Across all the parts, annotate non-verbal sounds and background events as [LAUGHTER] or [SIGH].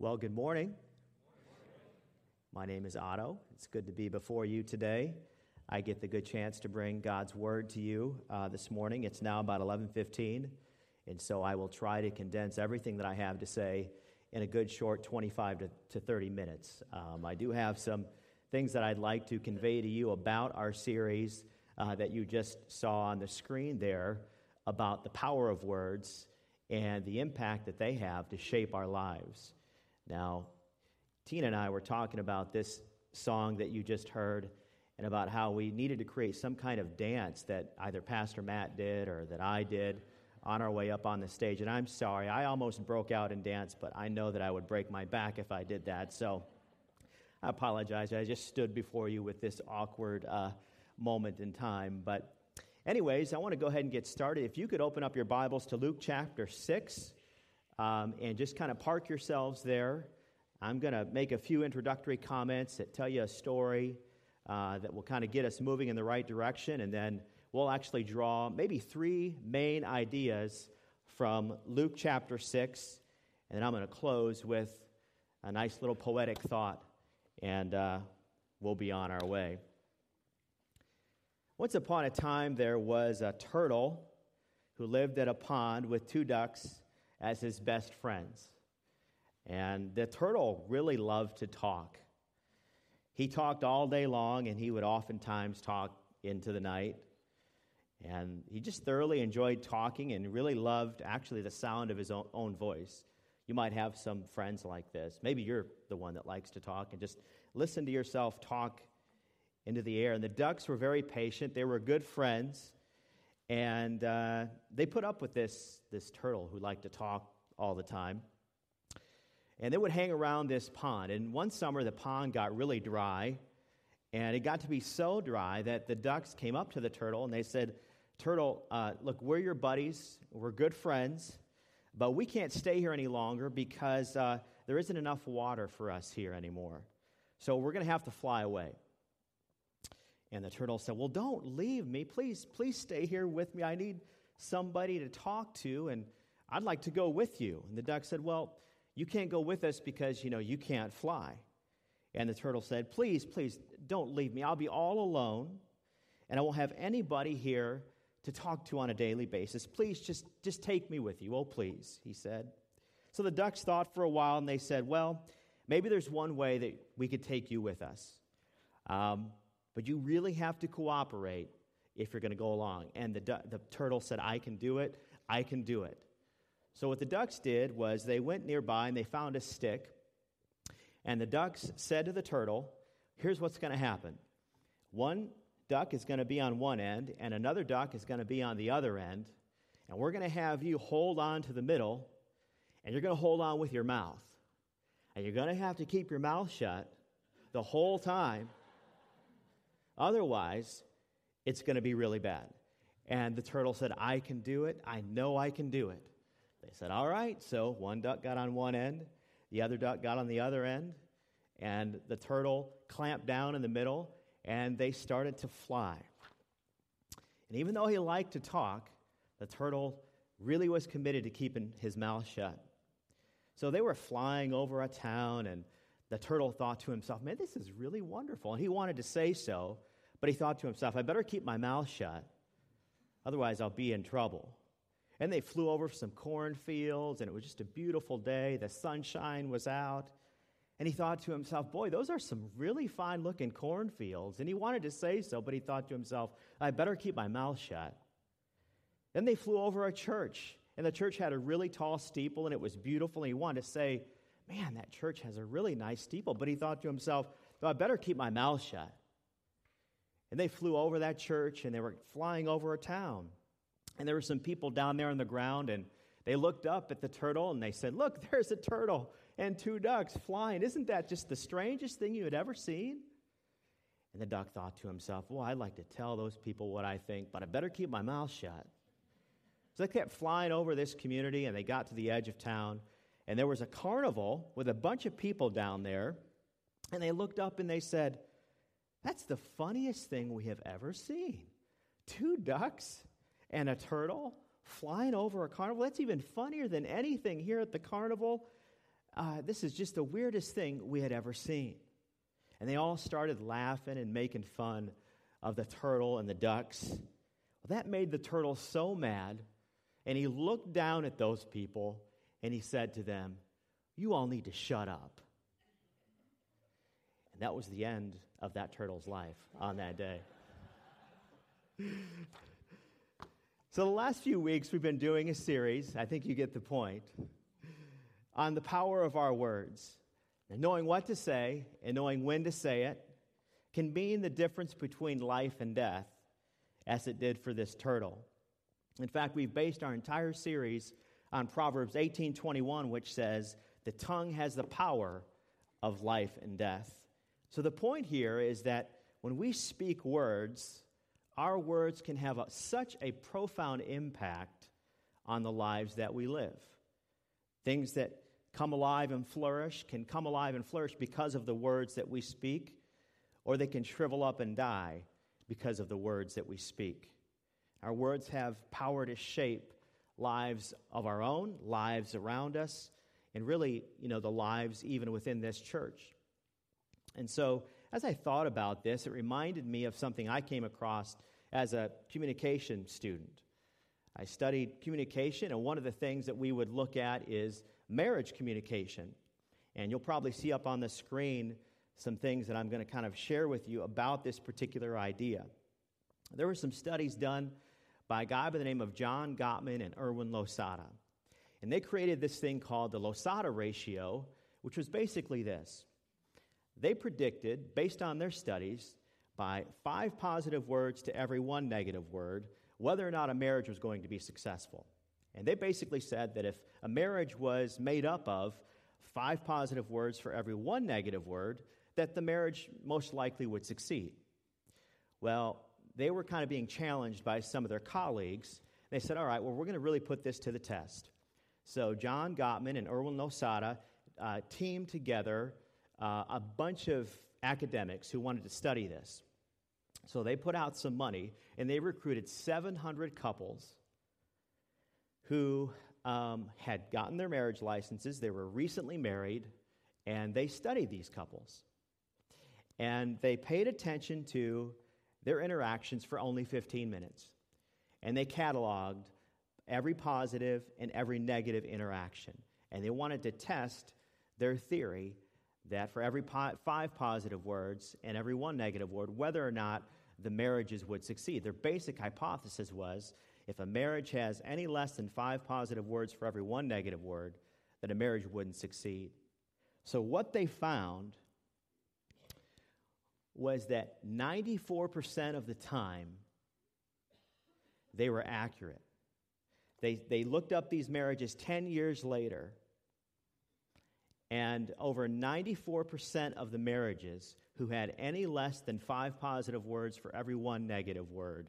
Well, good morning. My name is Otto. It's good to be before you today. I get the good chance to bring God's word to you uh, this morning. It's now about 11:15, and so I will try to condense everything that I have to say in a good short 25 to, to 30 minutes. Um, I do have some things that I'd like to convey to you about our series uh, that you just saw on the screen there about the power of words and the impact that they have to shape our lives. Now, Tina and I were talking about this song that you just heard and about how we needed to create some kind of dance that either Pastor Matt did or that I did on our way up on the stage. And I'm sorry, I almost broke out in dance, but I know that I would break my back if I did that. So I apologize. I just stood before you with this awkward uh, moment in time. But, anyways, I want to go ahead and get started. If you could open up your Bibles to Luke chapter 6 um, and just kind of park yourselves there. I'm going to make a few introductory comments that tell you a story uh, that will kind of get us moving in the right direction, and then we'll actually draw maybe three main ideas from Luke chapter 6, and then I'm going to close with a nice little poetic thought, and uh, we'll be on our way. Once upon a time, there was a turtle who lived at a pond with two ducks as his best friends. And the turtle really loved to talk. He talked all day long, and he would oftentimes talk into the night. And he just thoroughly enjoyed talking and really loved actually the sound of his own, voice. You might have some friends like this. Maybe you're the one that likes to talk and just listen to yourself talk into the air. And the ducks were very patient, they were good friends. And uh, they put up with this, this turtle who liked to talk all the time. And they would hang around this pond. And one summer, the pond got really dry. And it got to be so dry that the ducks came up to the turtle and they said, Turtle, uh, look, we're your buddies, we're good friends, but we can't stay here any longer because uh, there isn't enough water for us here anymore. So we're going to have to fly away. And the turtle said, Well, don't leave me. Please, please stay here with me. I need somebody to talk to, and I'd like to go with you. And the duck said, Well, you can't go with us because, you know, you can't fly. And the turtle said, Please, please, don't leave me. I'll be all alone, and I won't have anybody here to talk to on a daily basis. Please, just, just take me with you. Oh, please, he said. So the ducks thought for a while, and they said, Well, maybe there's one way that we could take you with us. Um, but you really have to cooperate if you're going to go along. And the, the turtle said, I can do it. I can do it. So what the ducks did was they went nearby and they found a stick. And the ducks said to the turtle, Here's what's going to happen. One duck is going to be on one end, and another duck is going to be on the other end. And we're going to have you hold on to the middle, and you're going to hold on with your mouth. And you're going to have to keep your mouth shut the whole time Otherwise, it's going to be really bad. And the turtle said, I can do it. I know I can do it. They said, All right. So one duck got on one end, the other duck got on the other end, and the turtle clamped down in the middle, and they started to fly. And even though he liked to talk, the turtle really was committed to keeping his mouth shut. So they were flying over a town, and the turtle thought to himself, Man, this is really wonderful. And he wanted to say so, but he thought to himself, I better keep my mouth shut, otherwise, I'll be in trouble. And they flew over some cornfields, and it was just a beautiful day. The sunshine was out. And he thought to himself, Boy, those are some really fine looking cornfields. And he wanted to say so, but he thought to himself, I better keep my mouth shut. Then they flew over a church, and the church had a really tall steeple, and it was beautiful. And he wanted to say, Man, that church has a really nice steeple. But he thought to himself, well, I better keep my mouth shut. And they flew over that church and they were flying over a town. And there were some people down there on the ground and they looked up at the turtle and they said, Look, [LAUGHS] there's a turtle and two ducks flying. Isn't that just the strangest thing you had ever seen? And the duck thought to himself, Well, I'd like to tell those people what I think, but I better keep my mouth shut. So they kept flying over this community and they got to the edge of town. And there was a carnival with a bunch of people down there. And they looked up and they said, That's the funniest thing we have ever seen. Two ducks and a turtle flying over a carnival. That's even funnier than anything here at the carnival. uh, This is just the weirdest thing we had ever seen. And they all started laughing and making fun of the turtle and the ducks. Well, that made the turtle so mad, and he looked down at those people and he said to them, You all need to shut up. And that was the end of that turtle's life on that day. [LAUGHS] so, the last few weeks, we've been doing a series, I think you get the point, on the power of our words. And knowing what to say and knowing when to say it can mean the difference between life and death, as it did for this turtle. In fact, we've based our entire series on Proverbs 18:21, which says, "The tongue has the power of life and death." So the point here is that when we speak words, our words can have a, such a profound impact on the lives that we live. Things that come alive and flourish can come alive and flourish because of the words that we speak, or they can shrivel up and die because of the words that we speak. Our words have power to shape lives of our own, lives around us, and really, you know, the lives even within this church. And so, as I thought about this, it reminded me of something I came across as a communication student. I studied communication, and one of the things that we would look at is marriage communication. And you'll probably see up on the screen some things that I'm going to kind of share with you about this particular idea. There were some studies done by a guy by the name of John Gottman and Erwin Losada. And they created this thing called the Losada ratio, which was basically this. They predicted, based on their studies, by five positive words to every one negative word, whether or not a marriage was going to be successful. And they basically said that if a marriage was made up of five positive words for every one negative word, that the marriage most likely would succeed. Well, they were kind of being challenged by some of their colleagues. They said, All right, well, we're going to really put this to the test. So, John Gottman and Erwin Losada uh, teamed together uh, a bunch of academics who wanted to study this. So, they put out some money and they recruited 700 couples who um, had gotten their marriage licenses. They were recently married, and they studied these couples. And they paid attention to their interactions for only 15 minutes. And they cataloged every positive and every negative interaction. And they wanted to test their theory that for every po- five positive words and every one negative word, whether or not the marriages would succeed. Their basic hypothesis was if a marriage has any less than five positive words for every one negative word, that a marriage wouldn't succeed. So, what they found was that 94% of the time they were accurate. They, they looked up these marriages 10 years later, and over 94% of the marriages who had any less than five positive words for every one negative word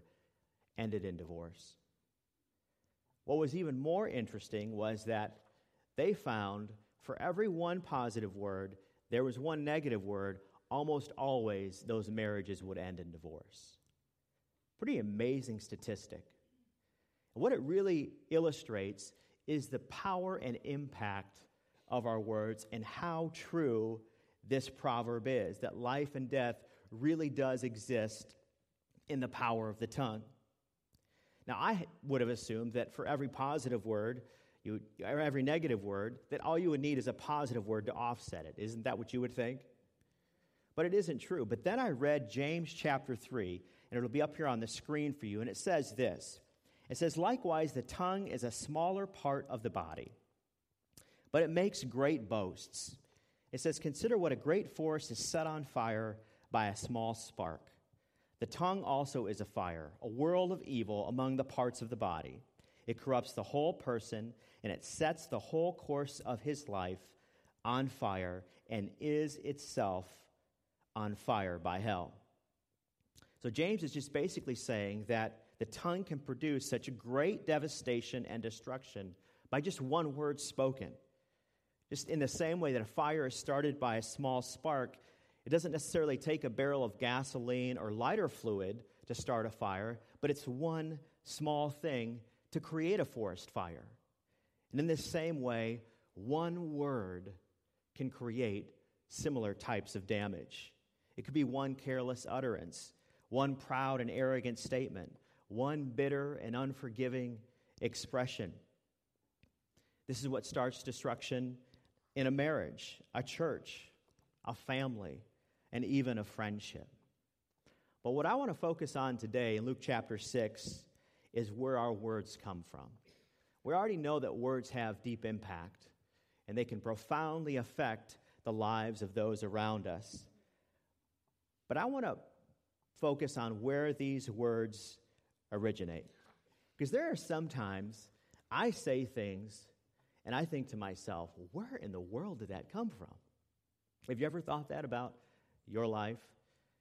ended in divorce. What was even more interesting was that they found for every one positive word, there was one negative word. Almost always, those marriages would end in divorce. Pretty amazing statistic. what it really illustrates is the power and impact of our words and how true this proverb is that life and death really does exist in the power of the tongue. Now, I would have assumed that for every positive word, you, or every negative word, that all you would need is a positive word to offset it. Isn't that what you would think? But it isn't true. But then I read James chapter 3, and it'll be up here on the screen for you, and it says this It says, Likewise, the tongue is a smaller part of the body, but it makes great boasts. It says, Consider what a great forest is set on fire by a small spark. The tongue also is a fire, a world of evil among the parts of the body. It corrupts the whole person, and it sets the whole course of his life on fire, and is itself on fire by hell. So, James is just basically saying that the tongue can produce such great devastation and destruction by just one word spoken. Just in the same way that a fire is started by a small spark, it doesn't necessarily take a barrel of gasoline or lighter fluid to start a fire, but it's one small thing to create a forest fire. And in this same way, one word can create similar types of damage. It could be one careless utterance, one proud and arrogant statement, one bitter and unforgiving expression. This is what starts destruction in a marriage, a church, a family, and even a friendship. But what I want to focus on today in Luke chapter 6 is where our words come from. We already know that words have deep impact and they can profoundly affect the lives of those around us. But I want to focus on where these words originate. Because there are sometimes I say things and I think to myself, where in the world did that come from? Have you ever thought that about your life?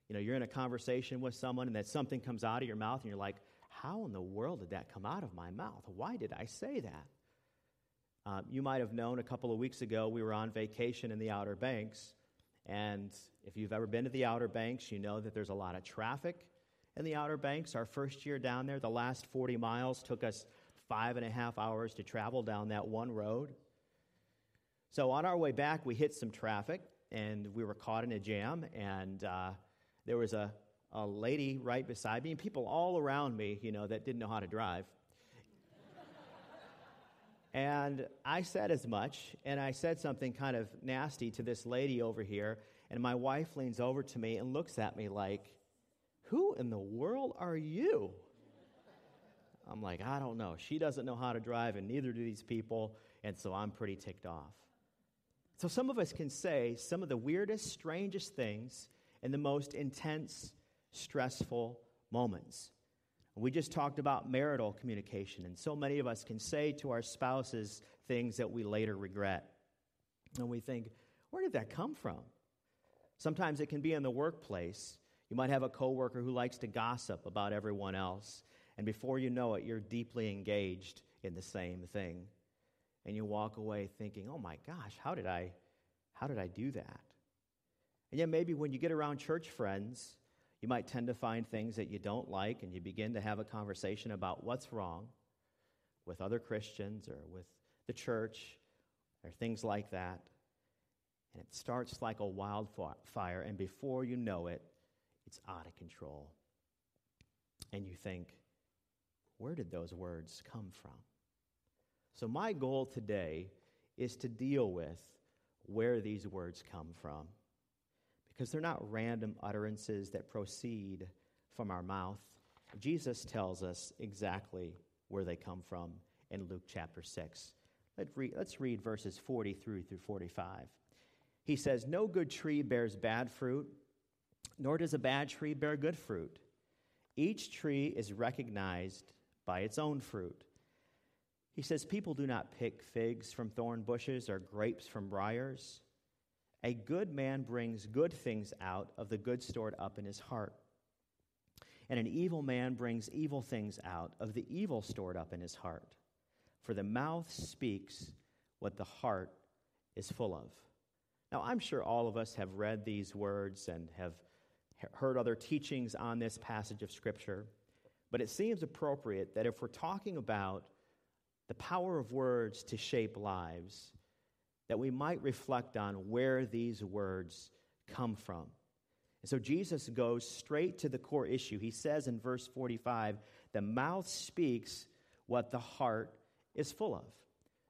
You know, you're in a conversation with someone and that something comes out of your mouth and you're like, how in the world did that come out of my mouth? Why did I say that? Uh, you might have known a couple of weeks ago we were on vacation in the Outer Banks. And if you've ever been to the Outer Banks, you know that there's a lot of traffic in the Outer Banks. Our first year down there, the last 40 miles took us five and a half hours to travel down that one road. So on our way back, we hit some traffic and we were caught in a jam. And uh, there was a, a lady right beside me, and people all around me, you know, that didn't know how to drive. [LAUGHS] and I said as much, and I said something kind of nasty to this lady over here. And my wife leans over to me and looks at me like, Who in the world are you? I'm like, I don't know. She doesn't know how to drive, and neither do these people, and so I'm pretty ticked off. So some of us can say some of the weirdest, strangest things in the most intense, stressful moments. We just talked about marital communication, and so many of us can say to our spouses things that we later regret. And we think, where did that come from? Sometimes it can be in the workplace. You might have a coworker who likes to gossip about everyone else, and before you know it, you're deeply engaged in the same thing. And you walk away thinking, oh my gosh, how did I, how did I do that? And yet, maybe when you get around church friends, you might tend to find things that you don't like, and you begin to have a conversation about what's wrong with other Christians or with the church or things like that. And it starts like a wildfire, and before you know it, it's out of control. And you think, where did those words come from? So, my goal today is to deal with where these words come from because they're not random utterances that proceed from our mouth. Jesus tells us exactly where they come from in Luke chapter 6. Let's read, let's read verses 40 through through 45. He says, No good tree bears bad fruit, nor does a bad tree bear good fruit. Each tree is recognized by its own fruit. He says, People do not pick figs from thorn bushes or grapes from briars. A good man brings good things out of the good stored up in his heart. And an evil man brings evil things out of the evil stored up in his heart. For the mouth speaks what the heart is full of. Now, I'm sure all of us have read these words and have heard other teachings on this passage of Scripture. But it seems appropriate that if we're talking about the power of words to shape lives, that we might reflect on where these words come from. And so Jesus goes straight to the core issue. He says in verse 45, the mouth speaks what the heart is full of.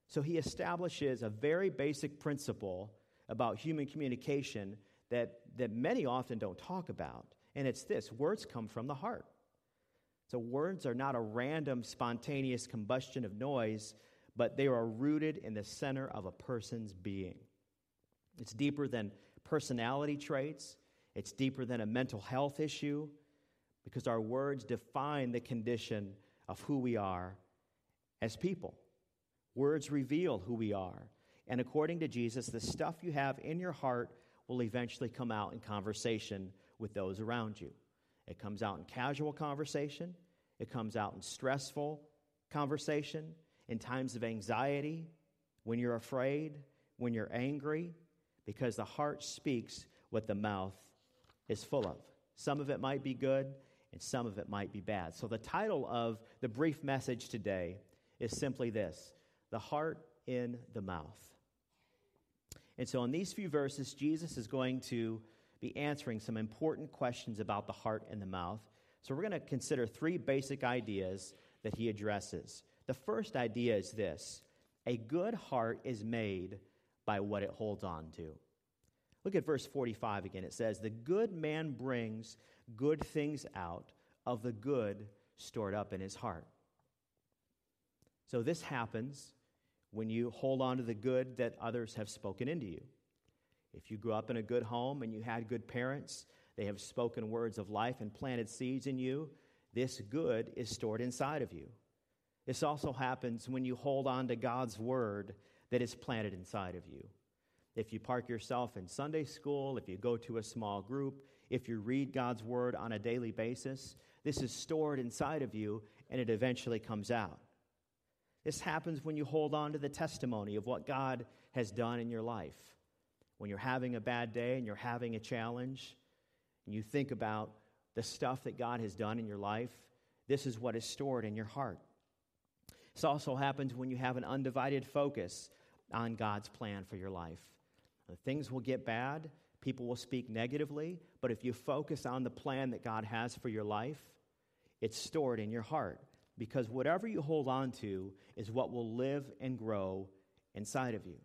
So he establishes a very basic principle about human communication that, that many often don't talk about. And it's this words come from the heart. So, words are not a random, spontaneous combustion of noise, but they are rooted in the center of a person's being. It's deeper than personality traits, it's deeper than a mental health issue, because our words define the condition of who we are as people. Words reveal who we are. And according to Jesus, the stuff you have in your heart will eventually come out in conversation with those around you. It comes out in casual conversation, it comes out in stressful conversation, in times of anxiety, when you're afraid, when you're angry, because the heart speaks what the mouth is full of. Some of it might be good, and some of it might be bad. So, the title of the brief message today is simply this The Heart in the Mouth. And so, in these few verses, Jesus is going to be answering some important questions about the heart and the mouth. So, we're going to consider three basic ideas that he addresses. The first idea is this a good heart is made by what it holds on to. Look at verse 45 again. It says, The good man brings good things out of the good stored up in his heart. So, this happens when you hold on to the good that others have spoken into you. If you grew up in a good home and you had good parents, they have spoken words of life and planted seeds in you, this good is stored inside of you. This also happens when you hold on to God's word that is planted inside of you. If you park yourself in Sunday school, if you go to a small group, if you read God's word on a daily basis, this is stored inside of you and it eventually comes out. This happens when you hold on to the testimony of what God has done in your life. When you're having a bad day and you're having a challenge, and you think about the stuff that God has done in your life, this is what is stored in your heart. This also happens when you have an undivided focus on God's plan for your life. Things will get bad, people will speak negatively, but if you focus on the plan that God has for your life, it's stored in your heart because whatever you hold on to is what will live and grow inside of you.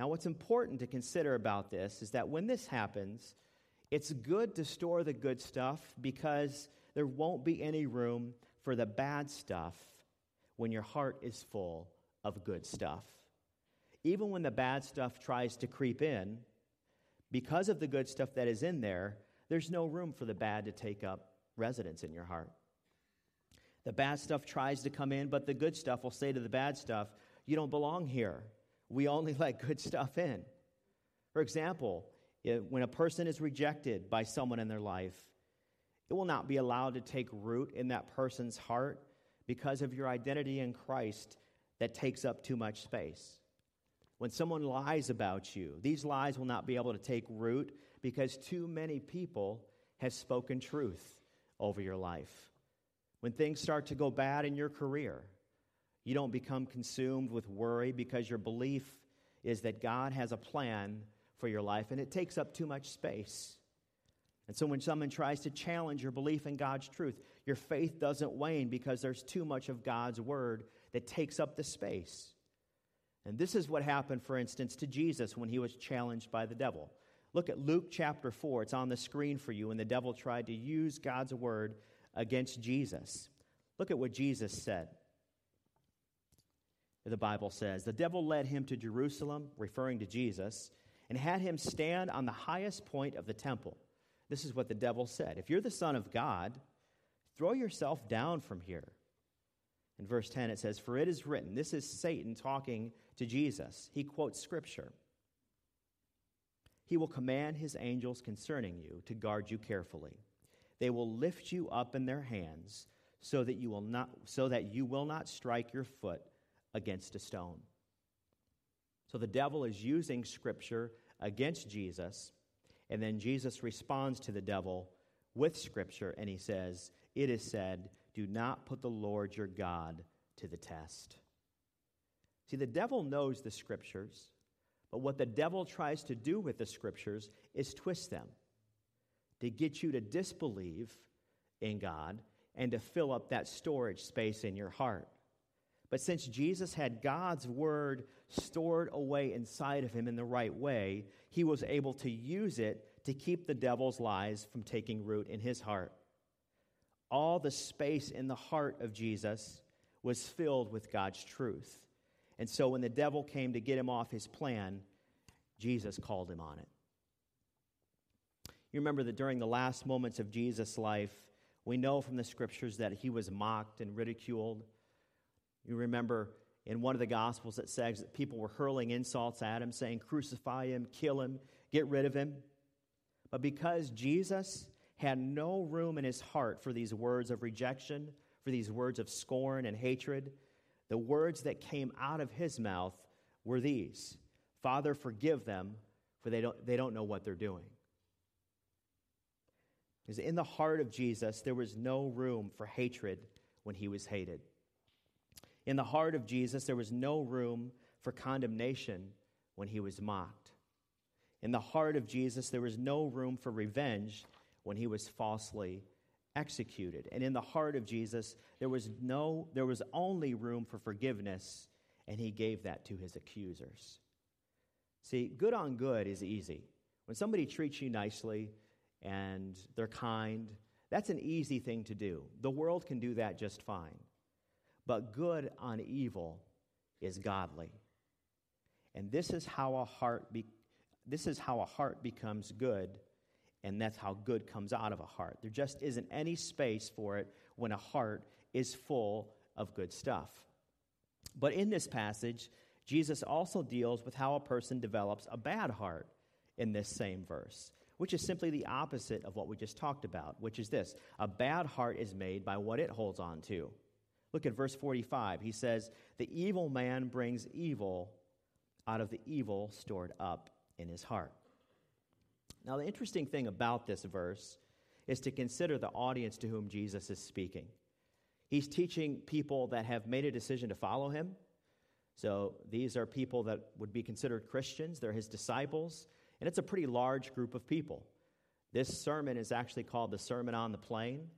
Now, what's important to consider about this is that when this happens, it's good to store the good stuff because there won't be any room for the bad stuff when your heart is full of good stuff. Even when the bad stuff tries to creep in, because of the good stuff that is in there, there's no room for the bad to take up residence in your heart. The bad stuff tries to come in, but the good stuff will say to the bad stuff, You don't belong here. We only [LAUGHS] let good stuff in. For example, when a person is rejected by someone in their life, it will not be allowed to take root in that person's heart because of your identity in Christ that takes up too much space. When someone lies about you, these lies will not be able to take root because too many people have spoken truth over your life. When things start to go bad in your career, you don't become consumed with worry because your belief is that God has a plan for your life and it takes up too much space. And so when someone tries to challenge your belief in God's truth, your faith doesn't wane because there's too much of God's word that takes up the space. And this is what happened, for instance, to Jesus when he was challenged by the devil. Look at Luke chapter 4. It's on the screen for you. And the devil tried to use God's word against Jesus. Look at what Jesus said. The Bible says, The devil led him to Jerusalem, referring to Jesus, and had him stand on the highest point of the temple. This is what the devil said If you're the Son of God, throw yourself down from here. In verse 10, it says, For it is written, this is Satan talking to Jesus. He quotes scripture. He will command his angels concerning you to guard you carefully. They will lift you up in their hands so that you will not, so that you will not strike your foot against a stone. So the devil is using scripture against Jesus, and then Jesus responds to the devil with scripture, and he says, It is said, Do not put the Lord your God to the test. See, the devil knows the scriptures, but what the devil tries to do with the scriptures is twist them to get you to disbelieve in God and to fill up that storage space in your heart. But since Jesus had God's word stored away inside of him in the right way, he was able to use it to keep the devil's lies from taking root in his heart. All the space in the heart of Jesus was filled with God's truth. And so when the devil came to get him off his plan, Jesus called him on it. You remember that during the last moments of Jesus' life, we know from the scriptures that he was mocked and ridiculed. You remember in one of the Gospels it says that people were hurling insults at him, saying, Crucify him, kill him, get rid of him. But because Jesus had no room in his heart for these words of rejection, for these words of scorn and hatred, the words that came out of his mouth were these Father, forgive them, for they don't, they don't know what they're doing. Because in the heart of Jesus, there was no room for hatred when he was hated. In the heart of Jesus, there was no room for condemnation when he was mocked. In the heart of Jesus, there was no room for revenge when he was falsely executed. And in the heart of Jesus, there was no there was only room for forgiveness, and he gave that to his accusers. See, good on good is easy. When somebody treats you nicely and they're kind, that's an easy thing to do. The world can do that just fine. But good on evil is godly. And this is how a heart be, this is how a heart becomes good and that's how good comes out of a heart. There just isn't any space for it when a heart is full of good stuff. But in this passage, Jesus also deals with how a person develops a bad heart in this same verse, which is simply the opposite of what we just talked about, which is this a bad heart is made by what it holds on to. Look at verse 45. He says, The evil man brings evil out of the evil stored up in his heart. Now, the interesting thing about this verse is to consider the audience to whom Jesus is speaking. He's teaching people that have made a decision to follow him. So these are people that would be considered Christians, they're his disciples, and it's a pretty large group of people. This sermon is actually called the Sermon on the Plain.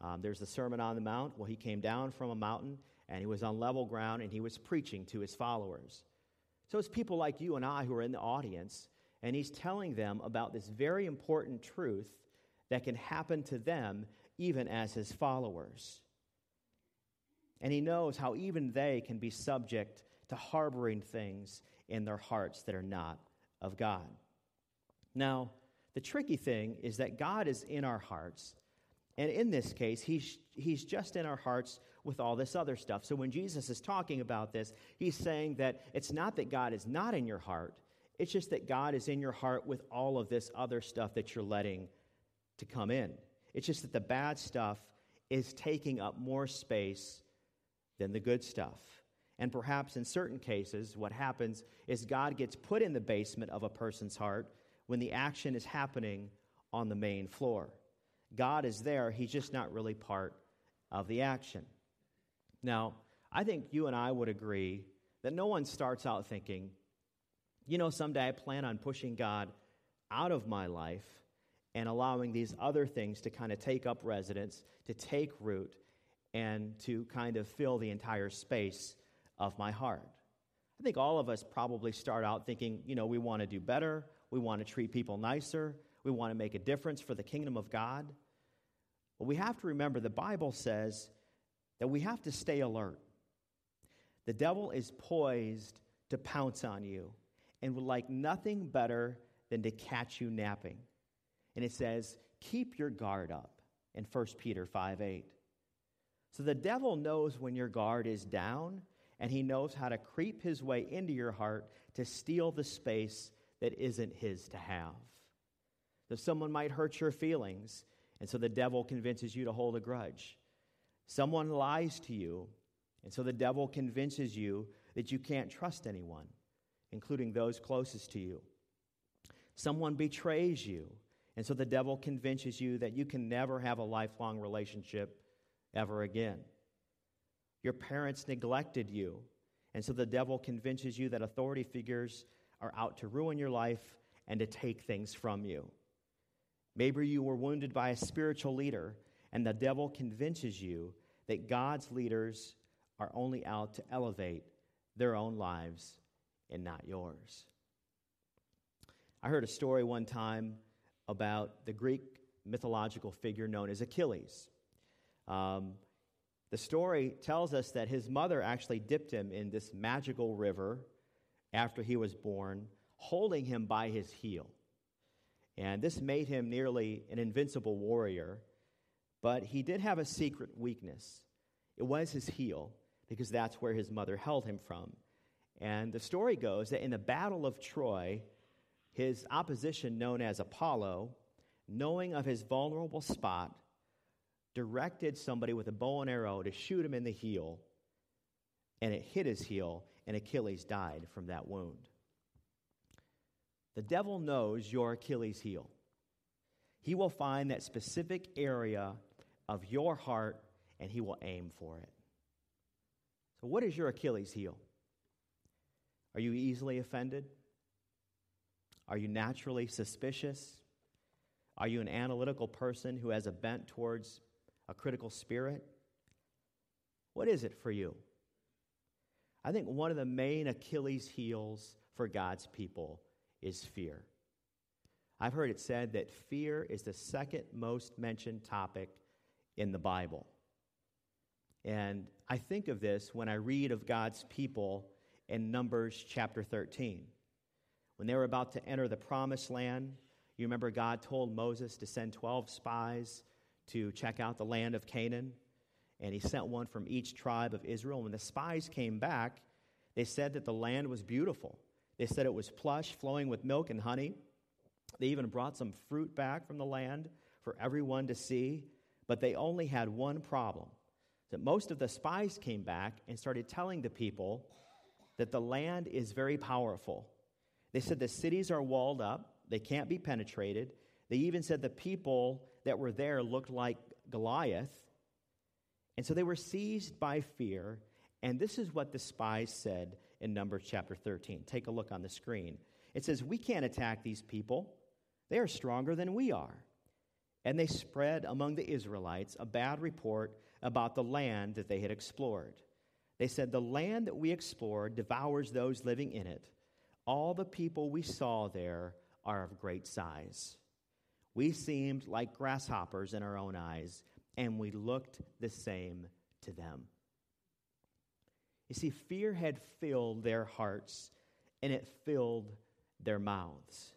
Um, there's the Sermon on the Mount. Well, he came down from a mountain and he was on level ground and he was preaching to his followers. So it's people like you and I who are in the audience and he's telling them about this very important truth that can happen to them even as his followers. And he knows how even they can be subject to harboring things in their hearts that are not of God. Now, the tricky thing is that God is in our hearts. And in this case, he's, he's just in our hearts with all this other stuff. So when Jesus is talking about this, he's saying that it's not that God is not in your heart, it's just that God is in your heart with all of this other stuff that you're letting to come in. It's just that the bad stuff is taking up more space than the good stuff. And perhaps in certain cases, what happens is God gets put in the basement of a person's heart when the action is happening on the main floor. God is there, He's just not really part of the action. Now, I think you and I would agree that no one starts out thinking, you know, someday I plan on pushing God out of my life and allowing these other things to kind of take up residence, to take root, and to kind of fill the entire space of my heart. I think all of us probably start out thinking, you know, we want to do better, we want to treat people nicer, we want to make a difference for the kingdom of God. But we have to remember the Bible says that we have to stay alert. The devil is poised to pounce on you and would like nothing better than to catch you napping. And it says, keep your guard up in 1 Peter 5 8. So the devil knows when your guard is down, and he knows how to creep his way into your heart to steal the space that isn't his to have. So someone might hurt your feelings, and so the devil convinces you to hold a grudge. Someone lies to you, and so the devil convinces you that you can't trust anyone including those closest to you. Someone betrays you, and so the devil convinces you that you can never have a lifelong relationship ever again. Your parents neglected you, and so the devil convinces you that authority figures are out to ruin your life and to take things from you. Maybe you were wounded by a spiritual leader, and the devil convinces you that God's leaders are only out to elevate their own lives and not yours. I heard a story one time about the Greek mythological figure known as Achilles. Um, the story tells us that his mother actually dipped him in this magical river after he was born, holding him by his heel. And this made him nearly an invincible warrior, but he did have a secret weakness. It was his heel, because that's where his mother held him from. And the story goes that in the Battle of Troy, his opposition, known as Apollo, knowing of his vulnerable spot, directed somebody with a bow and arrow to shoot him in the heel, and it hit his heel, and Achilles died from that wound. The devil knows your Achilles heel. He will find that specific area of your heart and he will aim for it. So, what is your Achilles heel? Are you easily offended? Are you naturally suspicious? Are you an analytical person who has a bent towards a critical spirit? What is it for you? I think one of the main Achilles' heels for God's people is fear. I've heard it said that fear is the second most mentioned topic in the Bible. And I think of this when I read of God's people in Numbers chapter 13. When they were about to enter the promised land, you remember God told Moses to send 12 spies to check out the land of Canaan, and he sent one from each tribe of Israel. When the spies came back, they said that the land was beautiful. They said it was plush, flowing with milk and honey. They even brought some fruit back from the land for everyone to see, but they only had one problem. That most of the spies came back and started telling the people that the land is very powerful. They said the cities are walled up, they can't be penetrated. They even said the people that were there looked like Goliath. And so they were seized by fear. And this is what the spies said in Numbers chapter 13. Take a look on the screen. It says, We can't attack these people, they are stronger than we are. And they spread among the Israelites a bad report about the land that they had explored. They said, The land that we explored devours those living in it. All the people we saw there are of great size. We seemed like grasshoppers in our own eyes, and we looked the same to them. You see, fear had filled their hearts, and it filled their mouths.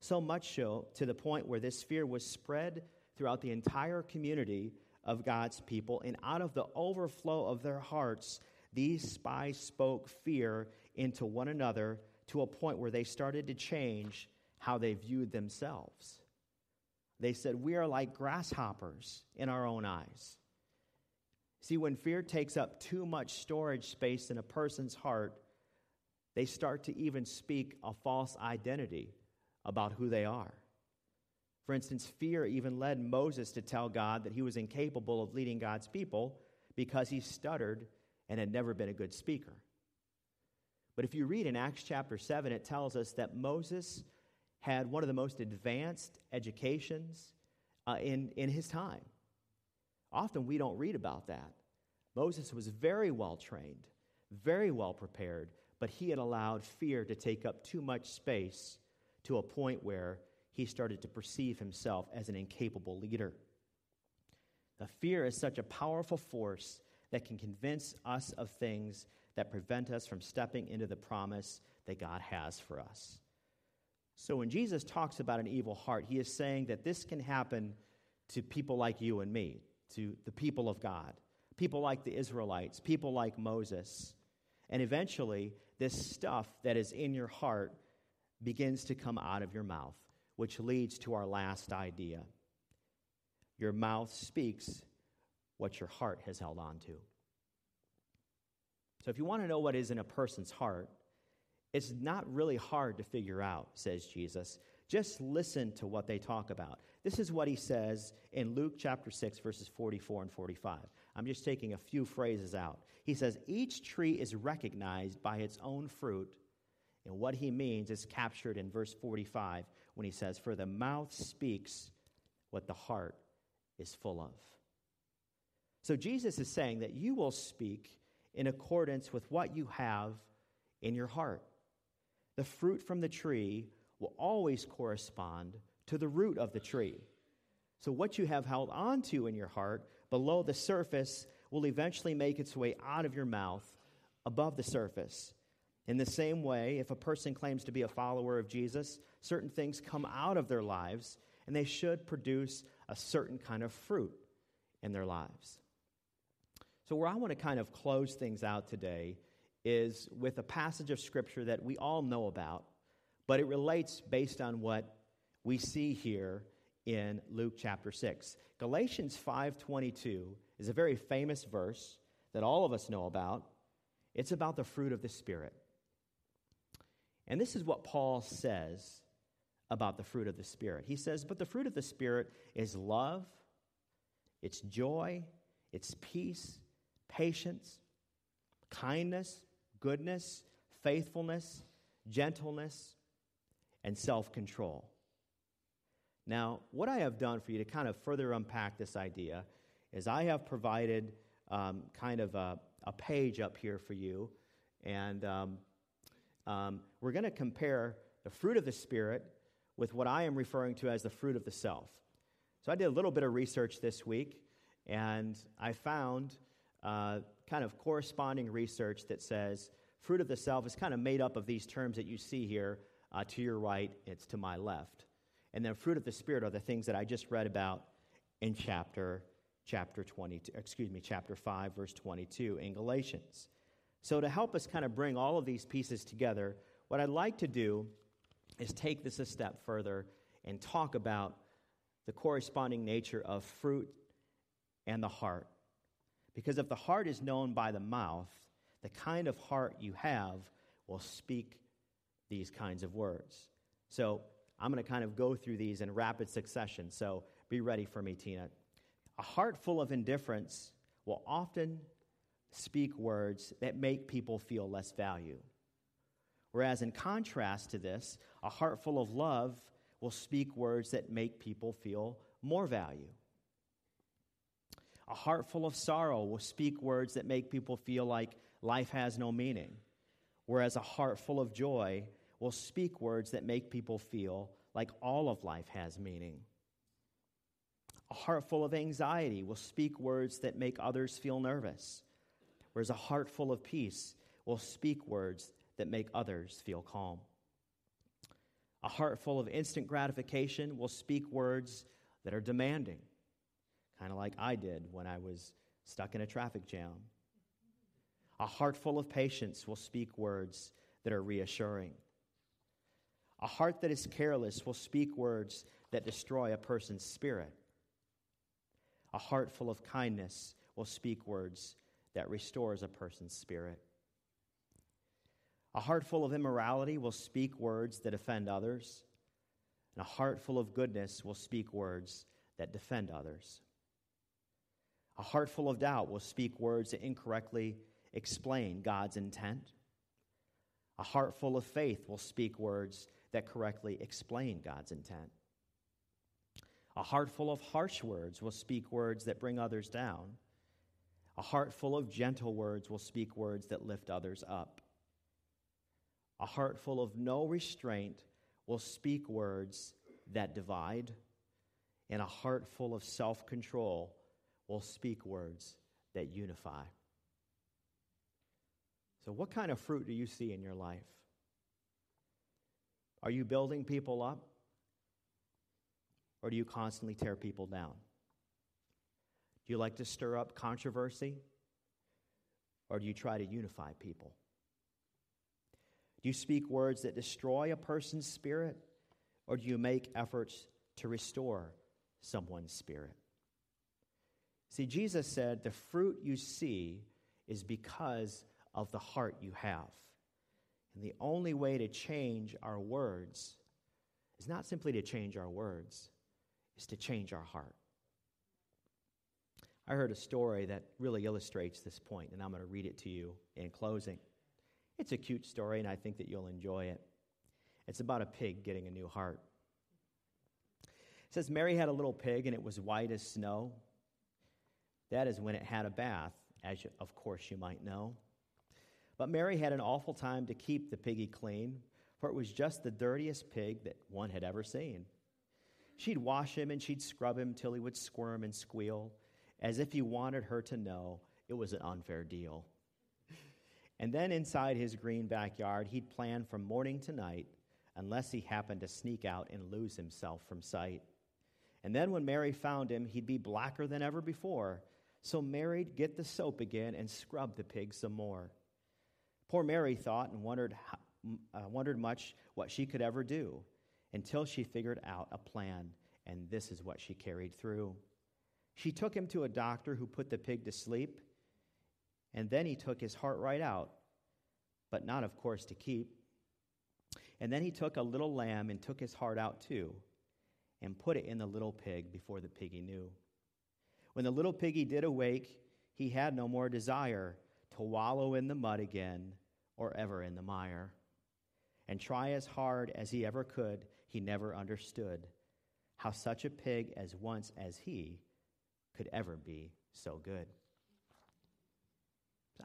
So much so to the point where this fear was spread throughout the entire community of God's people, and out of the overflow of their hearts, these spies spoke fear into one another to a point where they started to change how they viewed themselves. They said, We are like grasshoppers in our own eyes. See, when fear takes up too much storage space in a person's heart, they start to even speak a false identity about who they are. For instance, fear even led Moses to tell God that he was incapable of leading God's people because he stuttered and had never been a good speaker. But if you read in Acts chapter 7, it tells us that Moses had one of the most advanced educations uh, in, in his time. Often we don't read about that. Moses was very well trained, very well prepared, but he had allowed fear to take up too much space to a point where he started to perceive himself as an incapable leader. The fear is such a powerful force that can convince us of things that prevent us from stepping into the promise that God has for us. So when Jesus talks about an evil heart, he is saying that this can happen to people like you and me, to the people of God, people like the Israelites, people like Moses. And eventually, this stuff that is in your heart begins to come out of your mouth, which leads to our last idea. Your mouth speaks what your heart has held on to. So, if you want to know what is in a person's heart, it's not really hard to figure out, says Jesus. Just listen to what they talk about. This is what he says in Luke chapter 6, verses 44 and 45. I'm just taking a few phrases out. He says, Each tree is recognized by its own fruit. And what he means is captured in verse 45 when he says, For the mouth speaks what the heart is full of. So Jesus is saying that you will speak in accordance with what you have in your heart. The fruit from the tree will always correspond to the root of the tree. So, what you have held onto in your heart below the surface will eventually make its way out of your mouth above the surface. In the same way, if a person claims to be a follower of Jesus, certain things come out of their lives and they should produce a certain kind of fruit in their lives. So, where I want to kind of close things out today is with a passage of Scripture that we all know about, but it relates based on what we see here in Luke chapter 6. Galatians 5:22 is a very famous verse that all of us know about. It's about the fruit of the spirit. And this is what Paul says about the fruit of the spirit. He says, "But the fruit of the spirit is love, it's joy, it's peace, patience, kindness, goodness, faithfulness, gentleness, and self control. Now, what I have done for you to kind of further unpack this idea is I have provided um, kind of a, a, page up here for you, and um, um, we're going to compare the fruit of the Spirit with what I am referring to as the fruit of the self. So I did a little bit of research this week, and I found uh, kind of corresponding research that says fruit of the self is kind of made up of these terms that you see here uh, to your right, it's to my left. And then fruit of the Spirit are the things that I just read about in chapter chapter 22, excuse me, chapter 5, verse 22 in Galatians. So, to help us kind of bring all of these pieces together, what I'd like to do is take this a step further and talk about the corresponding nature of fruit and the heart. Because if the heart is known by the mouth, the kind of heart you have will speak these kinds of words. So, I'm going to kind of go through these in rapid succession. So, be ready for me, Tina. A heart full of indifference will often speak words that make people feel less value. Whereas, in contrast to this, a heart full of love will speak words that make people feel more value. A heart full of sorrow will speak words that make people feel like life has no meaning. Whereas a heart full of joy will speak words that make people feel like all of life has meaning. A heart full of anxiety will speak words that make others feel nervous, whereas a heart full of peace will speak words that make others feel calm. A heart full of instant gratification will speak words that are demanding, kind of like I did when I was stuck in a traffic jam. A heart full of patience will speak words that are reassuring. A heart that is careless will speak words that destroy a person's spirit. A heart full of kindness will speak words that restores a person's spirit. A heart full of immorality will speak words that offend others. And a heart full of goodness will speak words that defend others. A heart full of doubt will speak words that incorrectly explain God's intent. A heart full of faith will speak words that correctly explain God's intent. A heart full of harsh words will speak words that bring others down. A heart full of gentle words will speak words that lift others up. A heart full of no restraint will speak words that divide. And a heart full of self control will speak words that unify. So, what kind of fruit do you see in your life? Are you building people up? Or do you constantly tear people down? Do you like to stir up controversy? Or do you try to unify people? Do you speak words that destroy a person's spirit? Or do you make efforts to restore someone's spirit? See, Jesus said, The fruit you see is because of the heart you have. And the only way to change our words is not simply to change our words, is to change our heart. I heard a story that really illustrates this point, and I'm going to read it to you in closing. It's a cute story, and I think that you'll enjoy it. It's about a pig getting a new heart. It says Mary had a little pig, and it was white as snow. That is when it had a bath, as you, of course you might know. But Mary had an awful time to keep the piggy clean, for it was just the dirtiest pig that one had ever seen. She'd wash him and she'd scrub him till he would squirm and squeal, as if he wanted her to know it was an unfair deal. And then inside his green backyard, he'd plan from morning to night, unless he happened to sneak out and lose himself from sight. And then when Mary found him, he'd be blacker than ever before. So Mary'd get the soap again and scrub the pig some more. Poor Mary thought and wondered, uh, wondered much what she could ever do until she figured out a plan, and this is what she carried through. She took him to a doctor who put the pig to sleep, and then he took his heart right out, but not, of course, to keep. And then he took a little lamb and took his heart out too, and put it in the little pig before the piggy knew. When the little piggy did awake, he had no more desire to wallow in the mud again or ever in the mire. and try as hard as he ever could, he never understood how such a pig as once as he could ever be so good.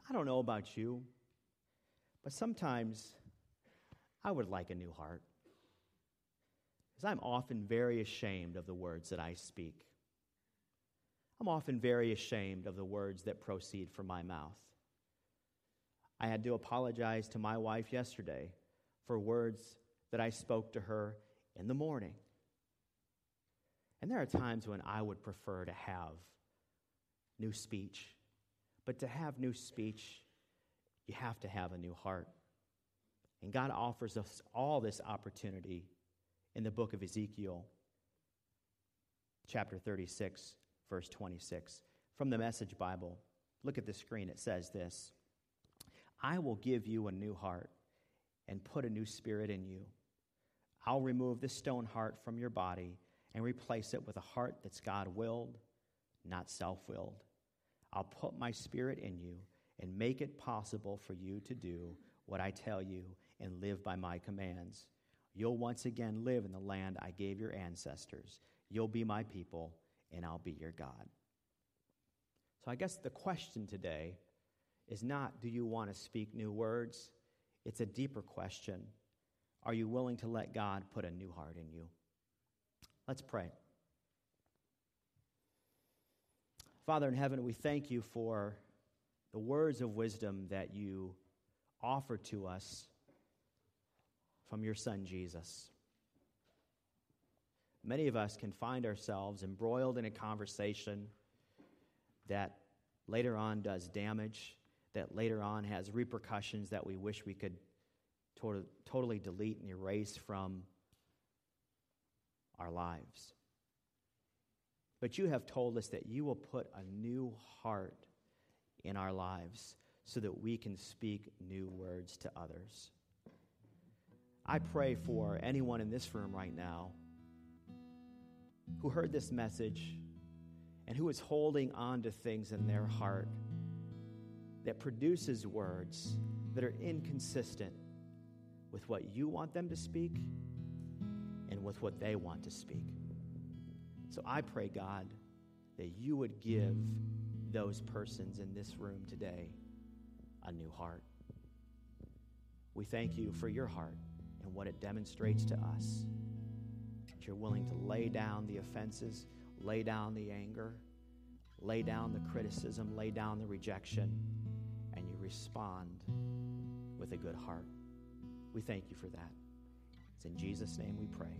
I don't know about you, but sometimes I would like a new heart. Because I'm often very ashamed of the words that I speak. I'm often very ashamed of the words that proceed from my mouth. I had to apologize to my wife yesterday for words that I spoke to her in the morning. And there are times when I would prefer to have new speech. But to have new speech, you have to have a new heart. And God offers us all this opportunity in the book of Ezekiel, chapter 36, verse 26. From the Message Bible, look at the screen. It says this I will give you a new heart and put a new spirit in you. I'll remove the stone heart from your body and replace it with a heart that's God willed, not self willed. I'll put my spirit in you and make it possible for you to do what I tell you and live by my commands. You'll once again live in the land I gave your ancestors. You'll be my people, and I'll be your God. So I guess the question today is not do you want to speak new words? It's a deeper question. Are you willing to let God put a new heart in you? Let's pray. Father in heaven, we thank you for the words of wisdom that you offer to us from your Son, Jesus. Many of us can find ourselves embroiled in a conversation that later on does damage, that later on has repercussions that we wish we could to- totally delete and erase from our lives. But you have told us that you will put a new heart in our lives so that we can speak new words to others. I pray for anyone in this room right now who heard this message and who is holding on to things in their heart that produces words that are inconsistent with what you want them to speak and with what they want to speak. So I pray, God, that you would give those persons in this room today a new heart. We thank you for your heart and what it demonstrates to us. That you're willing to lay down the offenses, lay down the anger, lay down the criticism, lay down the rejection, respond with a good heart. We thank you for that. It's in Jesus' name we pray.